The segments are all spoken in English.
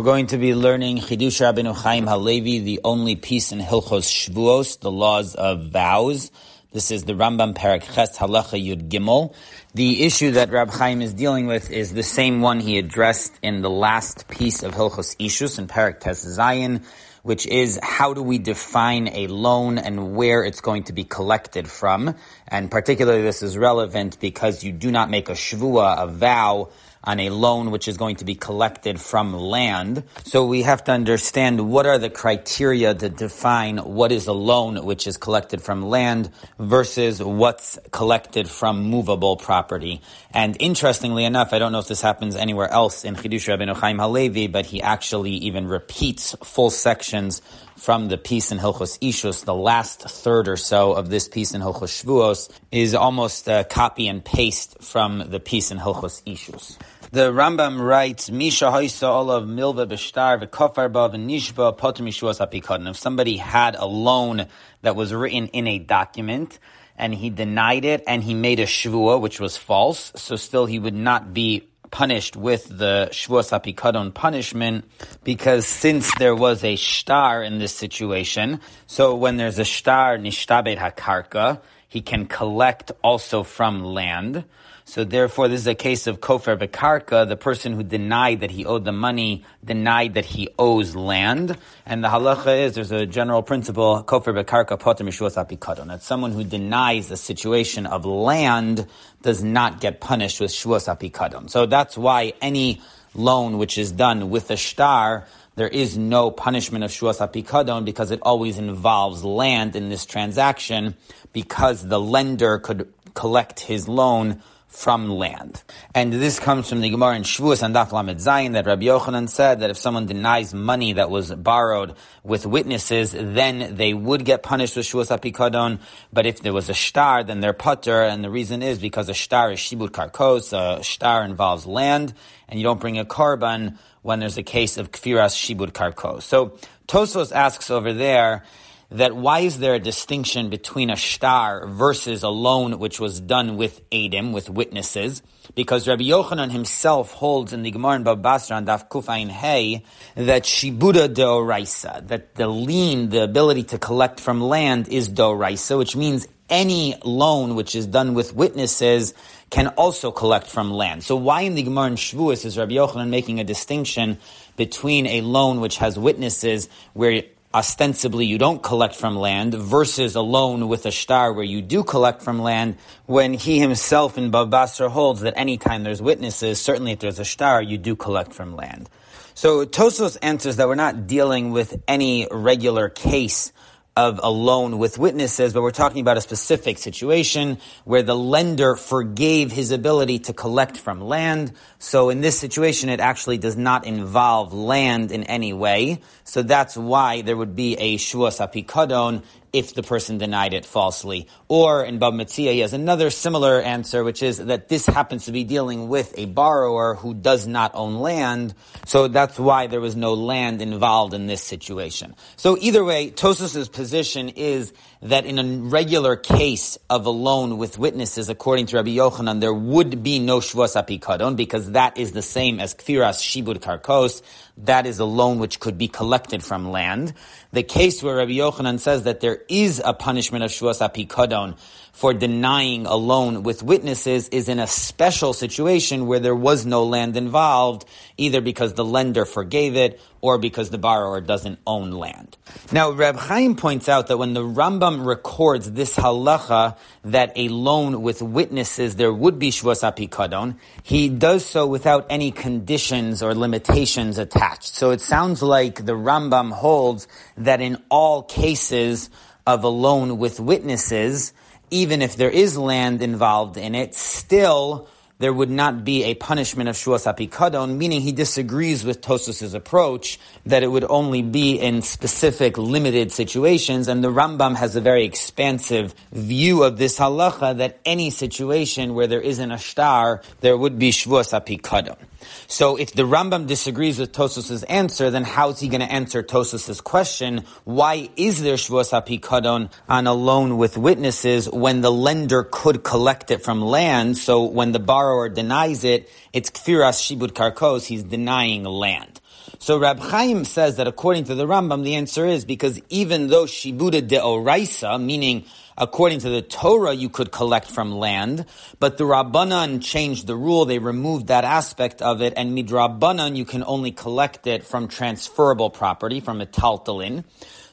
We're going to be learning Chidush Rabbeinu Chaim Halevi, the only piece in Hilchos Shvuos, the laws of vows. This is the Rambam Parak Ches Halacha Yud Gimel. The issue that Rab Chaim is dealing with is the same one he addressed in the last piece of Hilchos Ishus in Parak Tes Zayin, which is how do we define a loan and where it's going to be collected from. And particularly this is relevant because you do not make a shvua, a vow, on a loan which is going to be collected from land. So we have to understand what are the criteria to define what is a loan which is collected from land versus what's collected from movable property. And interestingly enough, I don't know if this happens anywhere else in Chidush Rabbeinu Chaim Halevi, but he actually even repeats full sections from the piece in Hilchos Ishus, the last third or so of this piece in Hilchos Shvuos, is almost a copy and paste from the piece in Hilchos Ishus. The Rambam writes, Misha Haisa Olav Milva Bishtar V'Kofar Ba V'Nishba Potter Mishuas HaPikadon. If somebody had a loan that was written in a document, and he denied it, and he made a shvua, which was false, so still he would not be punished with the Shvuas HaPikadon punishment because since there was a shtar in this situation, so when there's a shtar, nishtabet hakarka, he can collect also from land. So therefore, this is a case of kofer bekarka. The person who denied that he owed the money denied that he owes land. And the halacha is there's a general principle kofer bekarka poter mishuas apikadon. That someone who denies a situation of land does not get punished with shuas apikadon. So that's why any loan which is done with a shtar there is no punishment of shuas apikadon because it always involves land in this transaction because the lender could collect his loan from land. And this comes from the Gemara in Shavuos and Daf Lamed Zayin that Rabbi Yochanan said that if someone denies money that was borrowed with witnesses, then they would get punished with Shavuos Apikadon. But if there was a shtar, then they're putter. And the reason is because a shtar is Shibut Karkos. A shtar involves land, and you don't bring a korban when there's a case of Kfiras Shibut Karkos. So Tosos asks over there, that why is there a distinction between a shtar versus a loan which was done with Adim, with witnesses? Because Rabbi Yochanan himself holds in the Gemara in Basra and Daf Kufayin Hey that shibuda deoraisa, that the lien, the ability to collect from land is deoraisa, which means any loan which is done with witnesses can also collect from land. So why in the Gemara in Shavuos is Rabbi Yochanan making a distinction between a loan which has witnesses where ostensibly you don't collect from land versus a loan with a shtar where you do collect from land when he himself in Babasra holds that anytime there's witnesses, certainly if there's a shtar, you do collect from land. So Tosos answers that we're not dealing with any regular case of a loan with witnesses, but we're talking about a specific situation where the lender forgave his ability to collect from land. So in this situation, it actually does not involve land in any way. So that's why there would be a shuas apikadon if the person denied it falsely. Or in Bab Metzia, he has another similar answer, which is that this happens to be dealing with a borrower who does not own land, so that's why there was no land involved in this situation. So either way, Tosos' position is that in a regular case of a loan with witnesses, according to Rabbi Yochanan, there would be no shvus apikadon because that is the same as kfiras shibud karkos. That is a loan which could be collected from land. The case where Rabbi Yochanan says that there is a punishment of shvus apikadon for denying a loan with witnesses is in a special situation where there was no land involved, either because the lender forgave it or because the borrower doesn't own land. Now, Reb Chaim points out that when the Rambam records this halacha that a loan with witnesses there would be shvus apikadon, he does so without any conditions or limitations attached. So it sounds like the Rambam holds that in all cases of a loan with witnesses, even if there is land involved in it, still there would not be a punishment of shuas apikadon, meaning he disagrees with Tosos' approach that it would only be in specific limited situations, and the Rambam has a very expansive view of this halacha that any situation where there isn't a shtar, there would be shuas apikadon. So if the Rambam disagrees with Tosos' answer, then how is he going to answer Tosos' question? Why is there Shavuos HaPikadon on a loan with witnesses when the lender could collect it from land? So when the borrower denies it, it's Kfiras Shibud Karkos, he's denying land. So Rab Chaim says that according to the Rambam, the answer is because even though Shibuda de Oraisa, meaning according to the Torah, you could collect from land, but the Rabbanan changed the rule. They removed that aspect of it, and midrabanan, you can only collect it from transferable property, from a taltalin.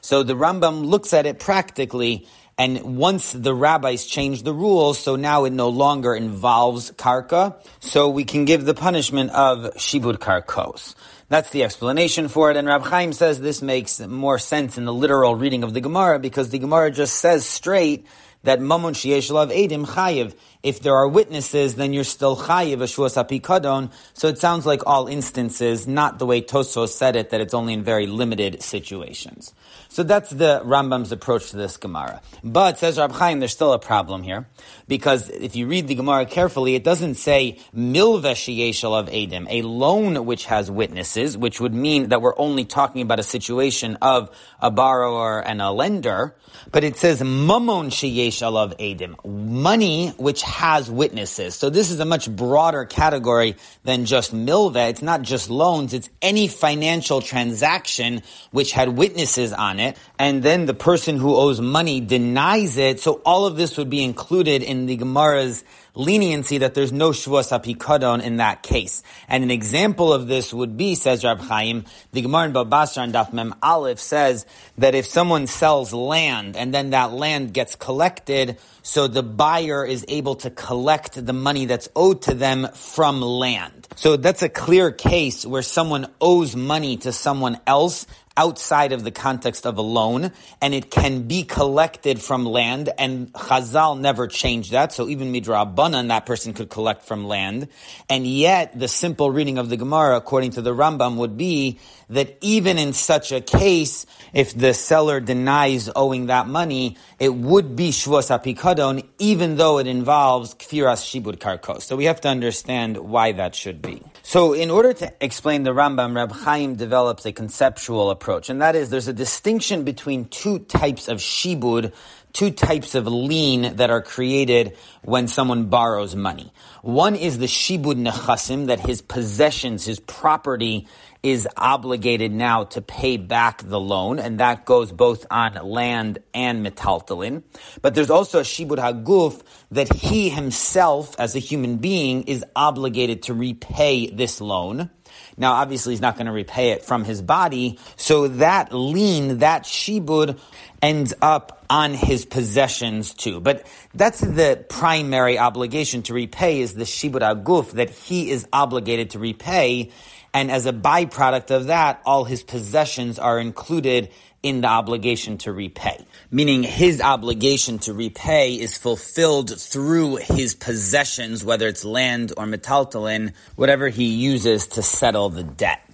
So the Rambam looks at it practically, and once the rabbis changed the rules, so now it no longer involves karka, so we can give the punishment of shibud karkos. That's the explanation for it. And Rab Chaim says this makes more sense in the literal reading of the Gemara because the Gemara just says straight that mamun sheyesh lav edim chayiv. If there are witnesses, then you're still chayiv ashuas apikadon. So it sounds like all instances, not the way Tosos said it, that it's only in very limited situations. So that's the Rambam's approach to this Gemara. But says Rab Chaim, there's still a problem here because if you read the Gemara carefully, it doesn't say milveshiyeshal of Adim, a loan which has witnesses, which would mean that we're only talking about a situation of a borrower and a lender. But it says mamon sheyeshal of Adim, money which has witnesses. So this is a much broader category than just milva. It's not just loans. It's any financial transaction which had witnesses on it, and then the person who owes money denies it, so all of this would be included in the Gemara's leniency that there's no Shavuos HaPikadon in that case. And an example of this would be, says Rab Chaim, the Gemara in Babasra and Daf Mem Aleph says that if someone sells land and then that land gets collected, so the buyer is able to collect the money that's owed to them from land. So that's a clear case where someone owes money to someone else outside of the context of a loan, and it can be collected from land, and Chazal never changed that, so even Midrabanan, that person could collect from land, and yet the simple reading of the Gemara, according to the Rambam, would be that even in such a case, if the seller denies owing that money, it would be Shvos HaPikadon, even though it involves Kfiras Shibud Karkos. So we have to understand why that should be. So in order to explain the Rambam, Reb Chaim develops a conceptual approach, and that is there's a distinction between two types of shibud, two types of lien that are created when someone borrows money. One is the shibud nechasim, that his possessions, his property, is obligated now to pay back the loan, and that goes both on land and metaltalin. But there's also a shibud haguf that he himself, as a human being, is obligated to repay this loan. Now, obviously, he's not going to repay it from his body, so that lien, that shibud, ends up on his possessions too. But that's the primary obligation to repay is the shibud aguf that he is obligated to repay. And as a byproduct of that, all his possessions are included in the obligation to repay. Meaning his obligation to repay is fulfilled through his possessions, whether it's land or metaltalin, whatever he uses to settle the debt.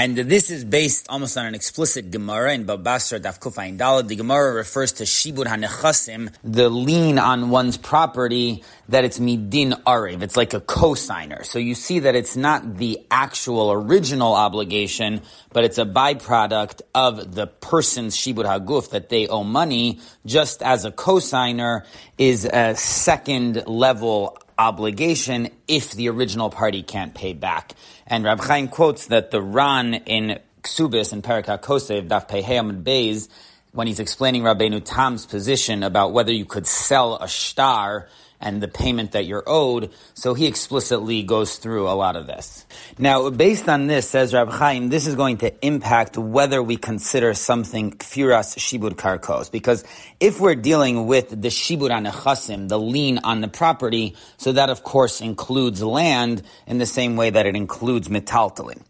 And this is based almost on an explicit Gemara in Babasra Daf Kufayin Dalad. The Gemara refers to Shibud HaNechasim, the lien on one's property, that it's midin arev. It's like a cosigner. So you see that it's not the actual original obligation, but it's a byproduct of the person's Shibud HaGuf that they owe money, just as a cosigner is a second level obligation if the original party can't pay back. And Rab Chaim quotes that the Ran in Ksubis and Parakah Kosev, Daf Peheyam Beis, when he's explaining Rabbeinu Tam's position about whether you could sell a star and the payment that you're owed. So he explicitly goes through a lot of this. Now, based on this, says Rab Chaim, this is going to impact whether we consider something kfiras shibud karkos. Because if we're dealing with the shibud anechasim, the lien on the property, so that of course includes land in the same way that it includes metaltalin.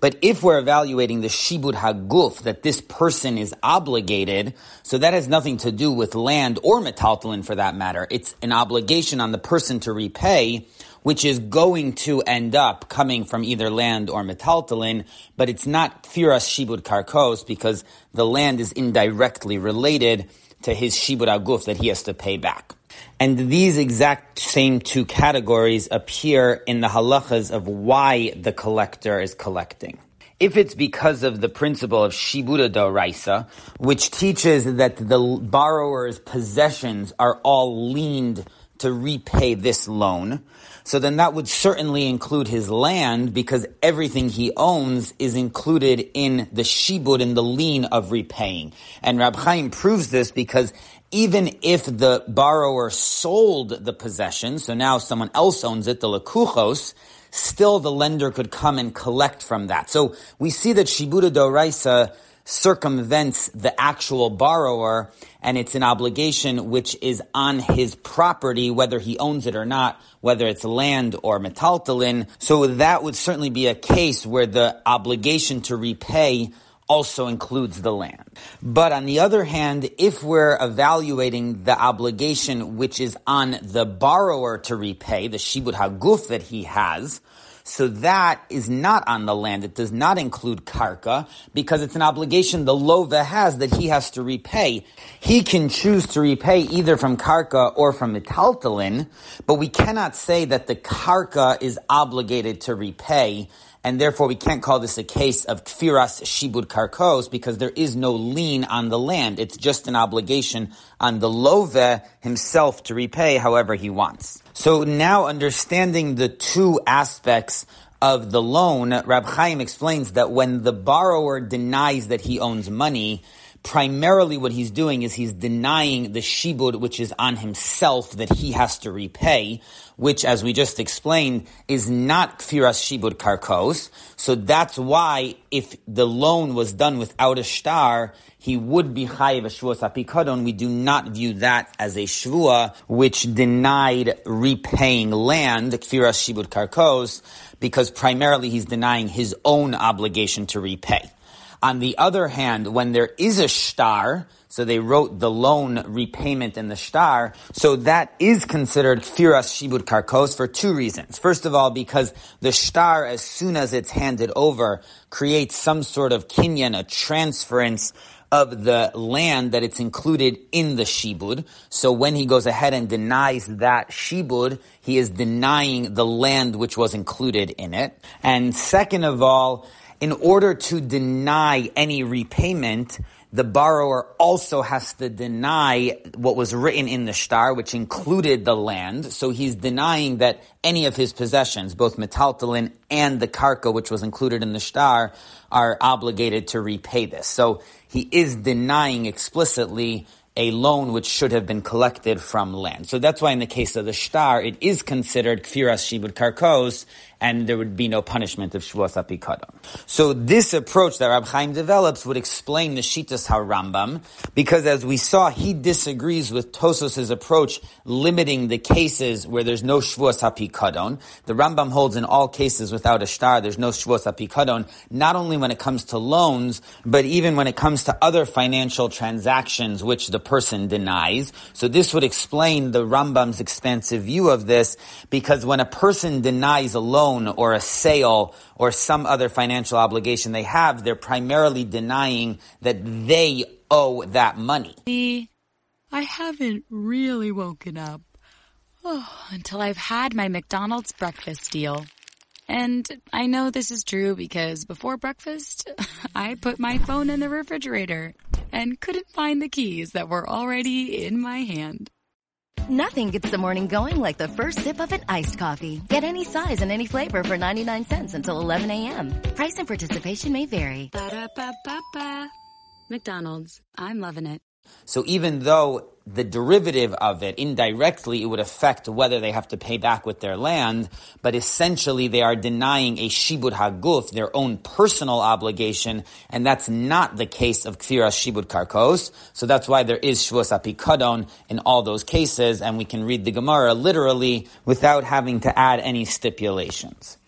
But if we're evaluating the shibud haguf, that this person is obligated, so that has nothing to do with land or metaltalin for that matter. It's an obligation on the person to repay, which is going to end up coming from either land or metaltalin, but it's not firas shibud karkos because the land is indirectly related to his shibud aguf that he has to pay back. And these exact same two categories appear in the halachas of why the collector is collecting. If it's because of the principle of shibuda doraisa, which teaches that the borrower's possessions are all liened to repay this loan, so then that would certainly include his land because everything he owns is included in the shibud, in the lien of repaying. And Rab Chaim proves this because even if the borrower sold the possession, so now someone else owns it, the lekuchos, still the lender could come and collect from that. So we see that Shibuda Doraisa circumvents the actual borrower and it's an obligation which is on his property, whether he owns it or not, whether it's land or metaltalin. So that would certainly be a case where the obligation to repay also includes the land. But on the other hand, if we're evaluating the obligation which is on the borrower to repay, the shibud haguf that he has, so that is not on the land. It does not include karka because it's an obligation the lova has that he has to repay. He can choose to repay either from karka or from metaltalin, but we cannot say that the karka is obligated to repay and therefore we can't call this a case of kfiras shibud karkos because there is no lien on the land. It's just an obligation on the love himself to repay however he wants. So now understanding the two aspects of the loan, Rab Chaim explains that when the borrower denies that he owns money, primarily what he's doing is he's denying the shibud which is on himself that he has to repay, which as we just explained is not kfiras shibud karkos. So that's why if the loan was done without a shtar, he would be chayiv a shvuas apikadon. We do not view that as a shvua which denied repaying land, kfiras shibud karkos, because primarily he's denying his own obligation to repay. On the other hand, when there is a shtar, so they wrote the loan repayment in the shtar, so that is considered firas shibud karkos for two reasons. First of all, because the shtar, as soon as it's handed over, creates some sort of kinyan, a transference of the land that it's included in the shibud. So when he goes ahead and denies that shibud, he is denying the land which was included in it. And second of all, in order to deny any repayment, the borrower also has to deny what was written in the shtar, which included the land. So he's denying that any of his possessions, both metaltalin and the karka, which was included in the shtar, are obligated to repay this. So he is denying explicitly a loan which should have been collected from land. So that's why in the case of the shtar, it is considered kfiras shibud karkos, and there would be no punishment of Shavuos Apikadon. So this approach that Rab Chaim develops would explain the Shitas HaRambam, because as we saw, he disagrees with Tosos's approach, limiting the cases where there's no Shavuos Apikadon. The Rambam holds in all cases without a shtar, there's no Shavuos Apikadon, not only when it comes to loans, but even when it comes to other financial transactions which the person denies. So this would explain the Rambam's expansive view of this, because when a person denies a loan, loan or a sale or some other financial obligation they have, they're primarily denying that they owe that money. I haven't really woken up oh, until I've had my McDonald's breakfast deal. And I know this is true because before breakfast, I put my phone in the refrigerator and couldn't find the keys that were already in my hand. Nothing gets the morning going like the first sip of an iced coffee. Get any size and any flavor for 99 cents until 11 a.m. Price and participation may vary. Ba-da-ba-ba-ba. McDonald's. I'm loving it. So even though the derivative of it, indirectly, it would affect whether they have to pay back with their land, but essentially they are denying a shibud haguf, their own personal obligation, and that's not the case of kfira shibud karkos. So that's why there is shvus apikadon in all those cases, and we can read the Gemara literally without having to add any stipulations.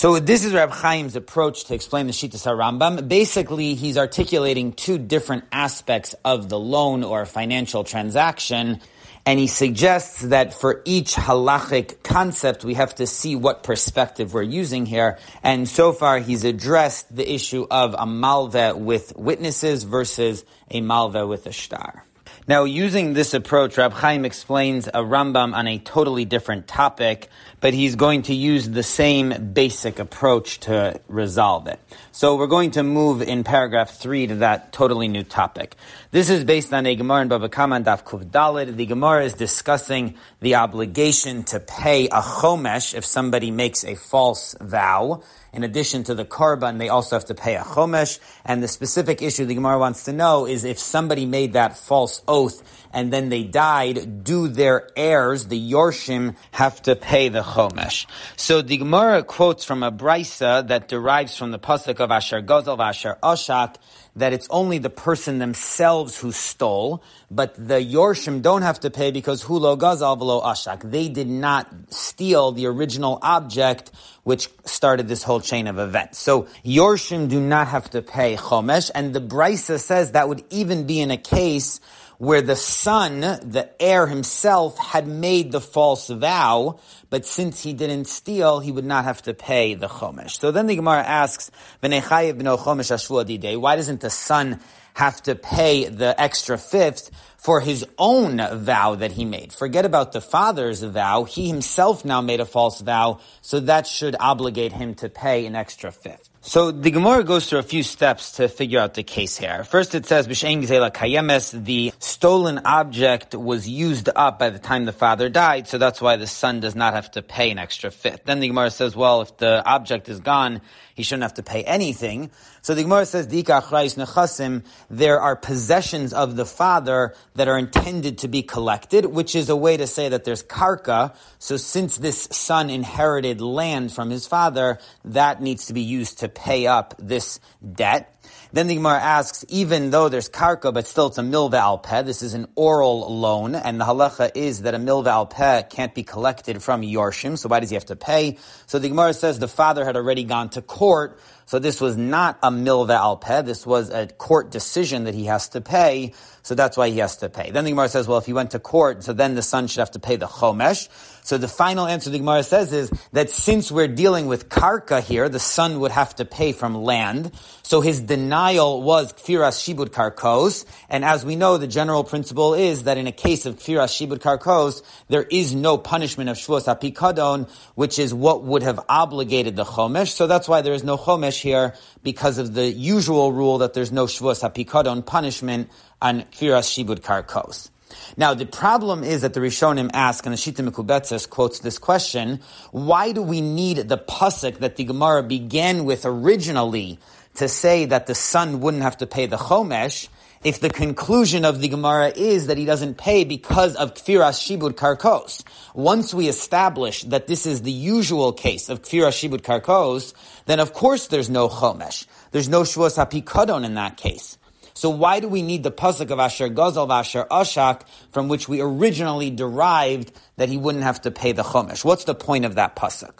So this is Rab Chaim's approach to explain the Shittas HaRambam. Basically, he's articulating two different aspects of the loan or financial transaction, and he suggests that for each halachic concept, we have to see what perspective we're using here. And so far, he's addressed the issue of a malveh with witnesses versus a malveh with a shtar. Now, using this approach, Rab Chaim explains a Rambam on a totally different topic, but he's going to use the same basic approach to resolve it. So we're going to move in paragraph three to that totally new topic. This is based on a Gemara in Baba Kama and Daf Kuv Dalid. The Gemara is discussing the obligation to pay a chomesh if somebody makes a false vow. In addition to the korban, they also have to pay a chomesh. And the specific issue the Gemara wants to know is if somebody made that false oath and then they died, do their heirs, the Yorshim, have to pay the chomesh? So the Gemara quotes from a brisa that derives from the pasuk of Asher Gozal Asher Oshak, that it's only the person themselves who stole, but the Yorshim don't have to pay because Hulo Gazal Velo Ashak. They did not steal the original object which started this whole chain of events. So Yorshim do not have to pay Chomesh, and the Brisa says that would even be in a case where the son, the heir himself, had made the false vow, but since he didn't steal, he would not have to pay the chomesh. So then the Gemara asks, why doesn't the son have to pay the extra fifth for his own vow that he made. Forget about the father's vow. He himself now made a false vow, so that should obligate him to pay an extra fifth. So the Gemara goes through a few steps to figure out the case here. First it says, B'shein Gzela Kayemes, the stolen object was used up by the time the father died, so that's why the son does not have to pay an extra fifth. Then the Gemara says, well, if the object is gone, he shouldn't have to pay anything. So the Gemara says, Dika Nechasim, there are possessions of the father that are intended to be collected, which is a way to say that there's karka. So since this son inherited land from his father, that needs to be used to pay up this debt. Then the Gemara asks, even though there's karka, but still it's a milva al peh, this is an oral loan, and the halacha is that a milva al peh can't be collected from yorshim, so why does he have to pay? So the Gemara says the father had already gone to court, so this was not a milva al peh, this was a court decision that he has to pay, so that's why he has to pay. Then the Gemara says, well, if he went to court, so then the son should have to pay the chomesh. So the final answer the Gemara says is that since we're dealing with karka here, the son would have to pay from land. So his denial was kfiras shibud karkos. And as we know, the general principle is that in a case of kfiras shibud karkos, there is no punishment of shvuos apikadon, which is what would have obligated the chomesh. So that's why there is no chomesh here, because of the usual rule that there's no shvuos apikadon punishment on Kfiras Shibud Karkos. Now, the problem is that the Rishonim ask, and the Shita Mikubetzes quotes this question, why do we need the pasuk that the Gemara began with originally to say that the son wouldn't have to pay the chomesh, if the conclusion of the Gemara is that he doesn't pay because of Kfiras Shibud Karkos. Once we establish that this is the usual case of Kfiras Shibud Karkos, then of course there's no Chomesh. There's no Shuas HaPikadon in that case. So why do we need the pasuk of Asher Gazal Asher Ashak, from which we originally derived that he wouldn't have to pay the chomesh? What's the point of that pasuk?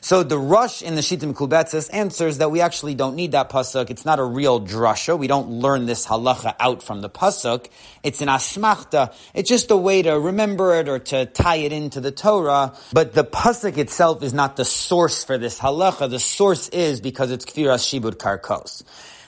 So the Rosh in the Shita Mikubetzes answers that we actually don't need that pasuk. It's not a real drasha. We don't learn this halacha out from the pasuk. It's an asmachta. It's just a way to remember it or to tie it into the Torah. But the pasuk itself is not the source for this halacha. The source is because it's kfiras shibud karkos.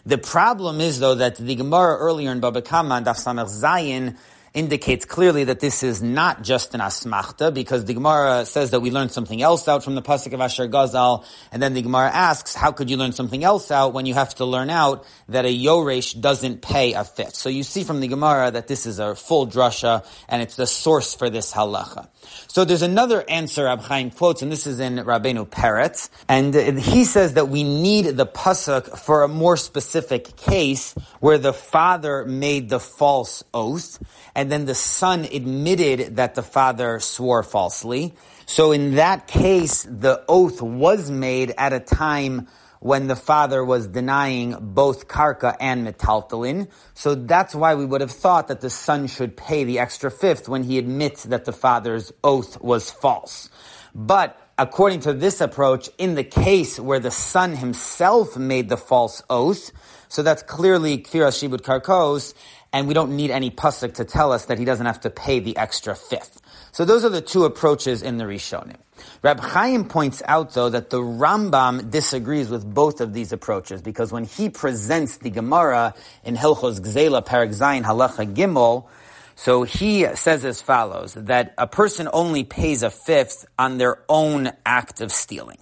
The problem is though that the Gemara earlier in Baba Kama and Samech Zayin indicates clearly that this is not just an asmachta, because the Gemara says that we learned something else out from the pasuk of Asher Gazal, and then the Gemara asks, how could you learn something else out when you have to learn out that a Yoresh doesn't pay a fifth? So you see from the Gemara that this is a full drasha, and it's the source for this halacha. So there's another answer Rab Chaim quotes, and this is in Rabbeinu Peretz, and he says that we need the pasuk for a more specific case where the father made the false oath, and then the son admitted that the father swore falsely. So in that case, the oath was made at a time when the father was denying both karka and metaltalin. So that's why we would have thought that the son should pay the extra fifth when he admits that the father's oath was false. But according to this approach, in the case where the son himself made the false oath, so that's clearly kfiras shibud karkos, and we don't need any pasuk to tell us that he doesn't have to pay the extra fifth. So those are the two approaches in the Rishonim. Rab Chaim points out, though, that the Rambam disagrees with both of these approaches because when he presents the Gemara in Hilchos Gzela Parak Zayin Halacha Gimel, So he says as follows, that a person only pays a fifth on their own act of stealing.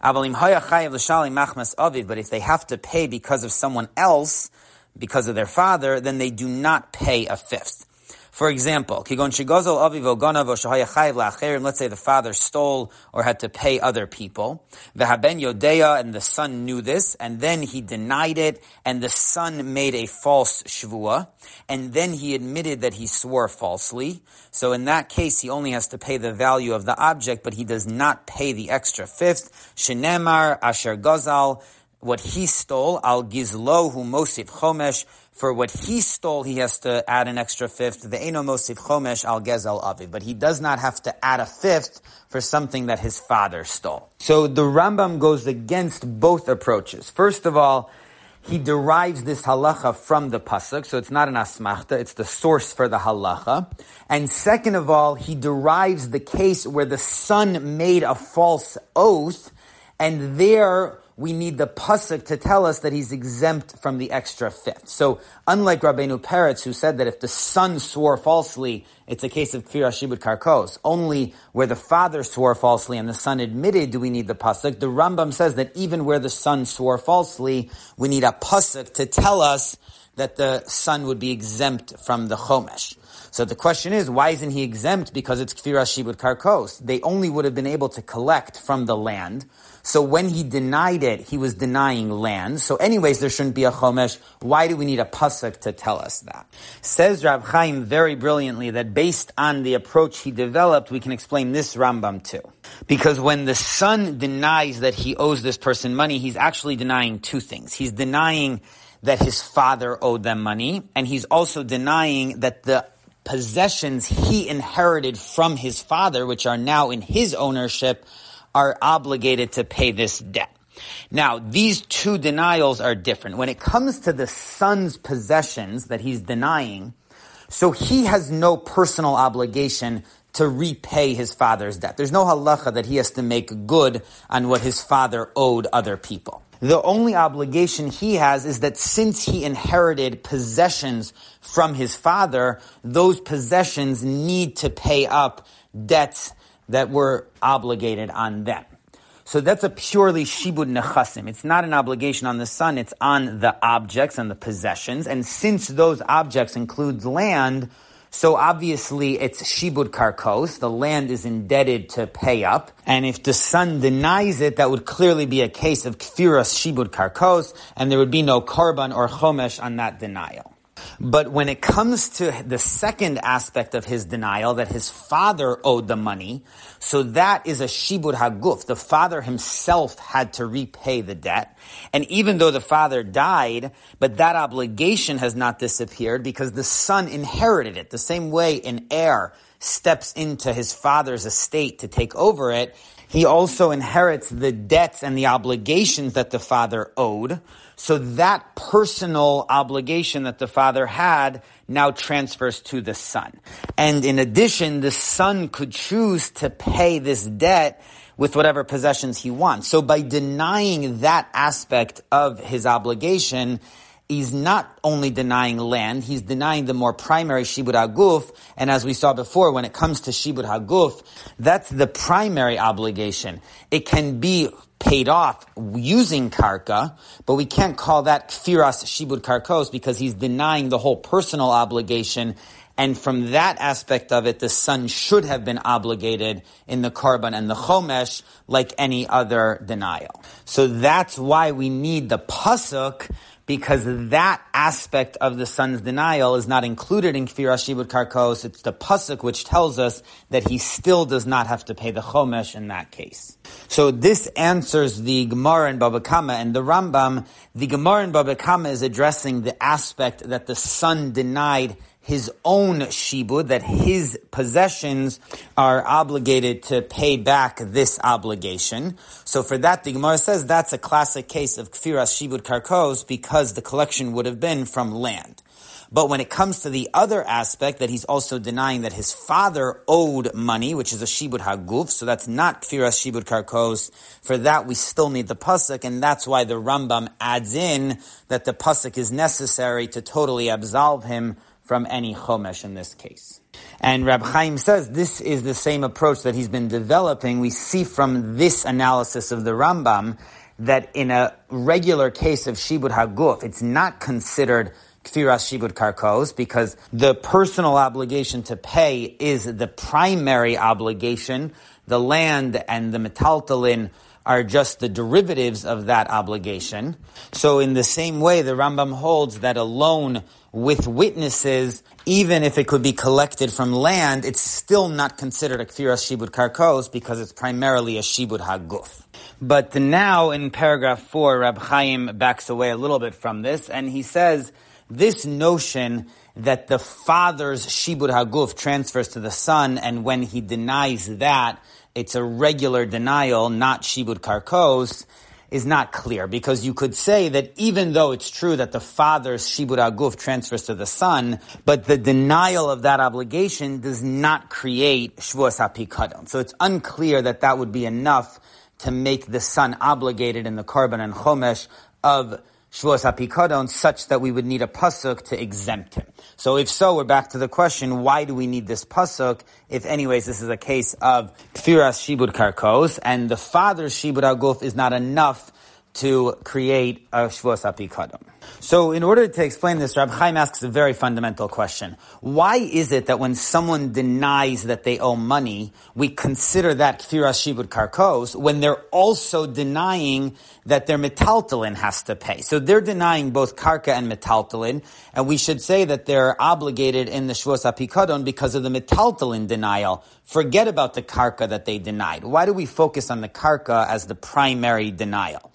But if they have to pay because of someone else, because of their father, then they do not pay a fifth. For example, let's say the father stole or had to pay other people. Vehaben Yodea and the son knew this, and then he denied it, and the son made a false shvua, and then he admitted that he swore falsely. So in that case, he only has to pay the value of the object, but he does not pay the extra fifth. Shenemar Asher Gozal, what he stole, al gizlo hu mosif chomesh, for what he stole, he has to add an extra fifth. The eno mosif chomesh al gezel aviv. But he does not have to add a fifth for something that his father stole. So the Rambam goes against both approaches. First of all, he derives this halacha from the pasuk, so it's not an asmachta, it's the source for the halacha. And second of all, he derives the case where the son made a false oath, and there we need the pasuk to tell us that he's exempt from the extra fifth. So, unlike Rabbeinu Peretz, who said that if the son swore falsely, it's a case of kfir shibud karkos. Only where the father swore falsely and the son admitted do we need the pasuk. The Rambam says that even where the son swore falsely, we need a pasuk to tell us that the son would be exempt from the chomesh. So the question is, why isn't he exempt? Because it's kfir shibud karkos. They only would have been able to collect from the land. So when he denied it, he was denying land. So anyways, there shouldn't be a chomesh. Why do we need a pasuk to tell us that? Says Rab Chaim very brilliantly that based on the approach he developed, we can explain this Rambam too. Because when the son denies that he owes this person money, he's actually denying two things. He's denying that his father owed them money, and he's also denying that the possessions he inherited from his father, which are now in his ownership, are obligated to pay this debt. Now, these two denials are different. When it comes to the son's possessions that he's denying, so he has no personal obligation to repay his father's debt. There's no halacha that he has to make good on what his father owed other people. The only obligation he has is that since he inherited possessions from his father, those possessions need to pay up debts that were obligated on them. So that's a purely shibud nechasim. It's not an obligation on the son, it's on the objects and the possessions. And since those objects include land, so obviously it's shibud karkos. The land is indebted to pay up. And if the son denies it, that would clearly be a case of kfiras shibud karkos, and there would be no korban or chomesh on that denial. But when it comes to the second aspect of his denial, that his father owed the money, so that is a shibud haguf. The father himself had to repay the debt. And even though the father died, but that obligation has not disappeared because the son inherited it. The same way an heir steps into his father's estate to take over it, he also inherits the debts and the obligations that the father owed. So that personal obligation that the father had now transfers to the son. And in addition, the son could choose to pay this debt with whatever possessions he wants. So by denying that aspect of his obligation, he's not only denying land, he's denying the more primary shibud haguf. And as we saw before, when it comes to shibud haguf, that's the primary obligation. It can be paid off using karka, but we can't call that kfiras shibud karkos because he's denying the whole personal obligation. And from that aspect of it, the son should have been obligated in the korban and the chomesh like any other denial. So that's why we need the pasuk because that aspect of the son's denial is not included in Kfir Ashibud Karkos. It's the pasuk which tells us that he still does not have to pay the chomesh in that case. So this answers the Gemara in Baba Kama and the Rambam. The Gemara in Baba Kama is addressing the aspect that the son denied his own shibud, that his possessions are obligated to pay back this obligation. So for that, the Gemara says that's a classic case of kfiras shibud karkos because the collection would have been from land. But when it comes to the other aspect that he's also denying that his father owed money, which is a shibud haguf, so that's not kfiras shibud karkos. For that, we still need the pasuk, and that's why the Rambam adds in that the pasuk is necessary to totally absolve him from any chomesh in this case. And Rab Chaim says this is the same approach that he's been developing. We see from this analysis of the Rambam that in a regular case of Shibud Haguf, it's not considered Kfiras Shibud Karkos because the personal obligation to pay is the primary obligation. The land and the metaltalin are just the derivatives of that obligation. So in the same way, the Rambam holds that a loan with witnesses, even if it could be collected from land, it's still not considered a kfiras shibud karkos because it's primarily a shibud haguf. But now in paragraph four, Rab Chaim backs away a little bit from this, and he says this notion that the father's shibud haguf transfers to the son, and when he denies that, it's a regular denial, not shibud karkos, is not clear because you could say that even though it's true that the father's shibud aguf transfers to the son, but the denial of that obligation does not create shvuas hapikadon. So it's unclear that that would be enough to make the son obligated in the korban and chomesh of Shavuos HaPikadon such that we would need a pasuk to exempt him. So if so, we're back to the question, why do we need this pasuk? If anyways, this is a case of Kfiras Shibud Karkos, and the father's Shibud Aguf is not enough to create a Shavuos HaPikadon. So in order to explain this, Rab Chaim asks a very fundamental question. Why is it that when someone denies that they owe money, we consider that kfiras shibud karkos when they're also denying that their metaltalin has to pay? So they're denying both karka and metaltalin, and we should say that they're obligated in the Shavuos HaPikadon because of the metaltalin denial. Forget about the karka that they denied. Why do we focus on the karka as the primary denial?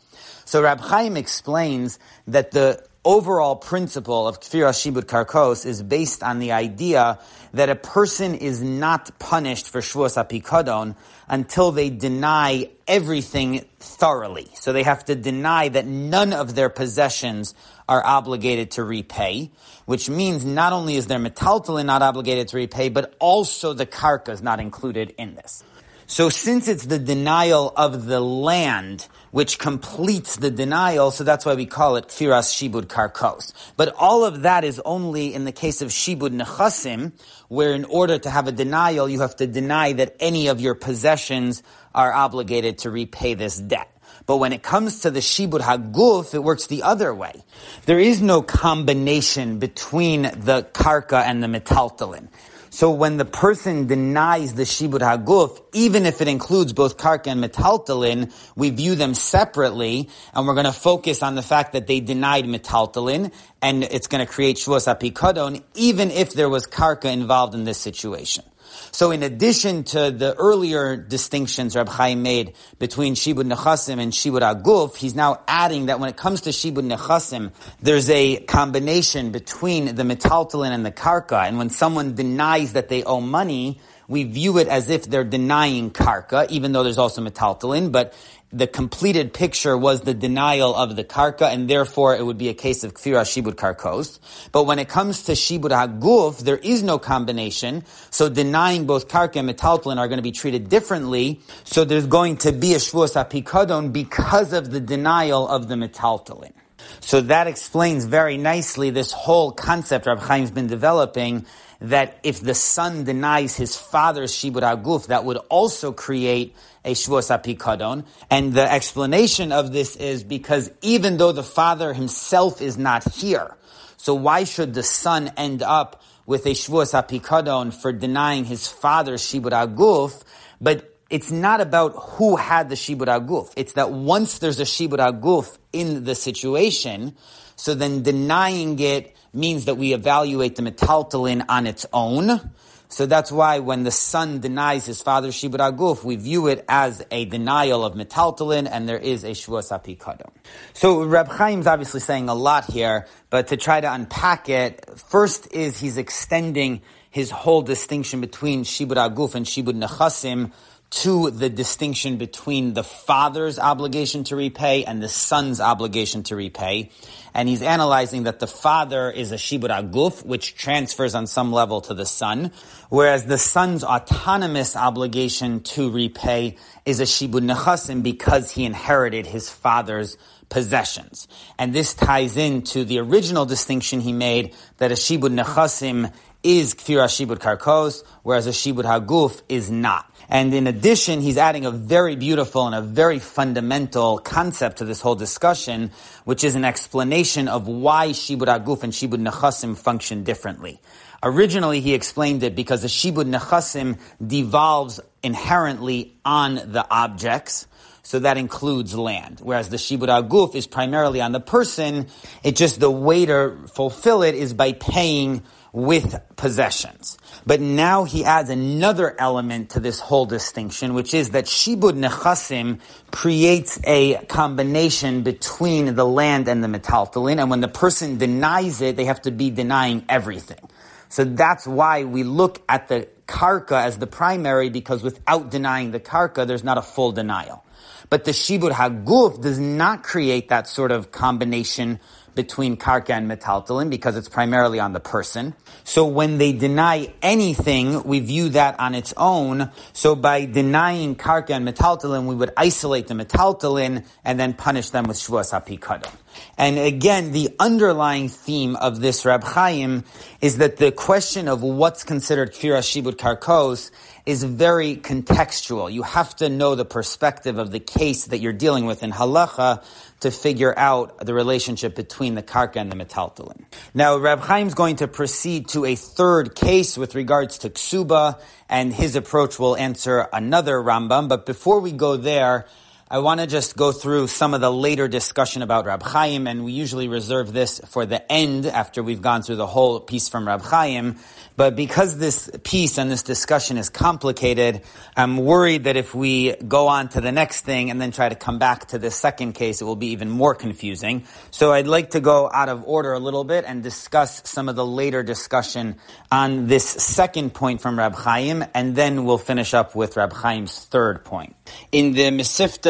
So Rab Chaim explains that the overall principle of Kfira Shibud Karkos is based on the idea that a person is not punished for Shavuos HaPikadon until they deny everything thoroughly. So they have to deny that none of their possessions are obligated to repay, which means not only is their metaltalin not obligated to repay, but also the karka is not included in this. So since it's the denial of the land which completes the denial, so that's why we call it Kfiras Shibud Karkos. But all of that is only in the case of Shibud Nechasim, where in order to have a denial, you have to deny that any of your possessions are obligated to repay this debt. But when it comes to the Shibud Haguf, it works the other way. There is no combination between the Karka and the Metaltalin. So when the person denies the shibud haguf, even if it includes both karka and metaltalin, we view them separately, and we're going to focus on the fact that they denied metaltalin, and it's going to create shvuas apikadon, even if there was karka involved in this situation. So in addition to the earlier distinctions Rab Chaim made between Shibud Nechasim and Shibud Aguf, he's now adding that when it comes to Shibud Nechasim, there's a combination between the metaltalin and the karka, and when someone denies that they owe money, we view it as if they're denying karka, even though there's also metaltalin, but the completed picture was the denial of the karka, and therefore it would be a case of kfira shibud karkos. But when it comes to shibud haguf, there is no combination, so denying both karka and metaltalin are going to be treated differently. So there's going to be a shvuos apikadon because of the denial of the metaltalin. So that explains very nicely this whole concept Rab Chaim's been developing that if the son denies his father's shibud aguf, that would also create a apikadon. And the explanation of this is because even though the father himself is not here, so why should the son end up with a shvuos apikadon for denying his father's shibud aguf? But it's not about who had the shibud aguf. It's that once there's a shibud aguf in the situation, so then denying it means that we evaluate the metaltalin on its own. So that's why when the son denies his father shibud aguf, we view it as a denial of metaltalin, and there is a shvuas apikadon. So Reb Chaim's obviously saying a lot here, but to try to unpack it, first is he's extending his whole distinction between shibud aguf and shibud nechasim to the distinction between the father's obligation to repay and the son's obligation to repay. And he's analyzing that the father is a shibud aguf, which transfers on some level to the son, whereas the son's autonomous obligation to repay is a shibud nechasim because he inherited his father's possessions. And this ties into the original distinction he made that a shibud nechasim is kfir shibud karkos, whereas a shibud haguf is not. And in addition, he's adding a very beautiful and a very fundamental concept to this whole discussion, which is an explanation of why Shibud Aguf and Shibud Nechasim function differently. Originally, he explained it because the Shibud Nechasim devolves inherently on the objects, so that includes land. Whereas the Shibud Aguf is primarily on the person, it just the way to fulfill it is by paying with possessions. But now he adds another element to this whole distinction, which is that Shibud Nechasim creates a combination between the land and the metaltalin, and when the person denies it, they have to be denying everything. So that's why we look at the karka as the primary, because without denying the karka, there's not a full denial. But the Shibud Haguf does not create that sort of combination between karka and metaltalin because it's primarily on the person. So when they deny anything, we view that on its own. So by denying karka and metaltalin, we would isolate the metaltalin and then punish them with shvuas apikadon. And again, the underlying theme of this Rab Chaim is that the question of what's considered kfira shibud karkos is very contextual. You have to know the perspective of the case that you're dealing with in halacha to figure out the relationship between the karka and the metaltalin. Now, Rab is going to proceed to a third case with regards to ksuba, and his approach will answer another Rambam. But before we go there, I want to just go through some of the later discussion about Rab Chaim, and we usually reserve this for the end after we've gone through the whole piece from Rab Chaim. But because this piece and this discussion is complicated, I'm worried that if we go on to the next thing and then try to come back to the second case, it will be even more confusing. So I'd like to go out of order a little bit and discuss some of the later discussion on this second point from Rab Chaim, and then we'll finish up with Rab Chaim's third point. In the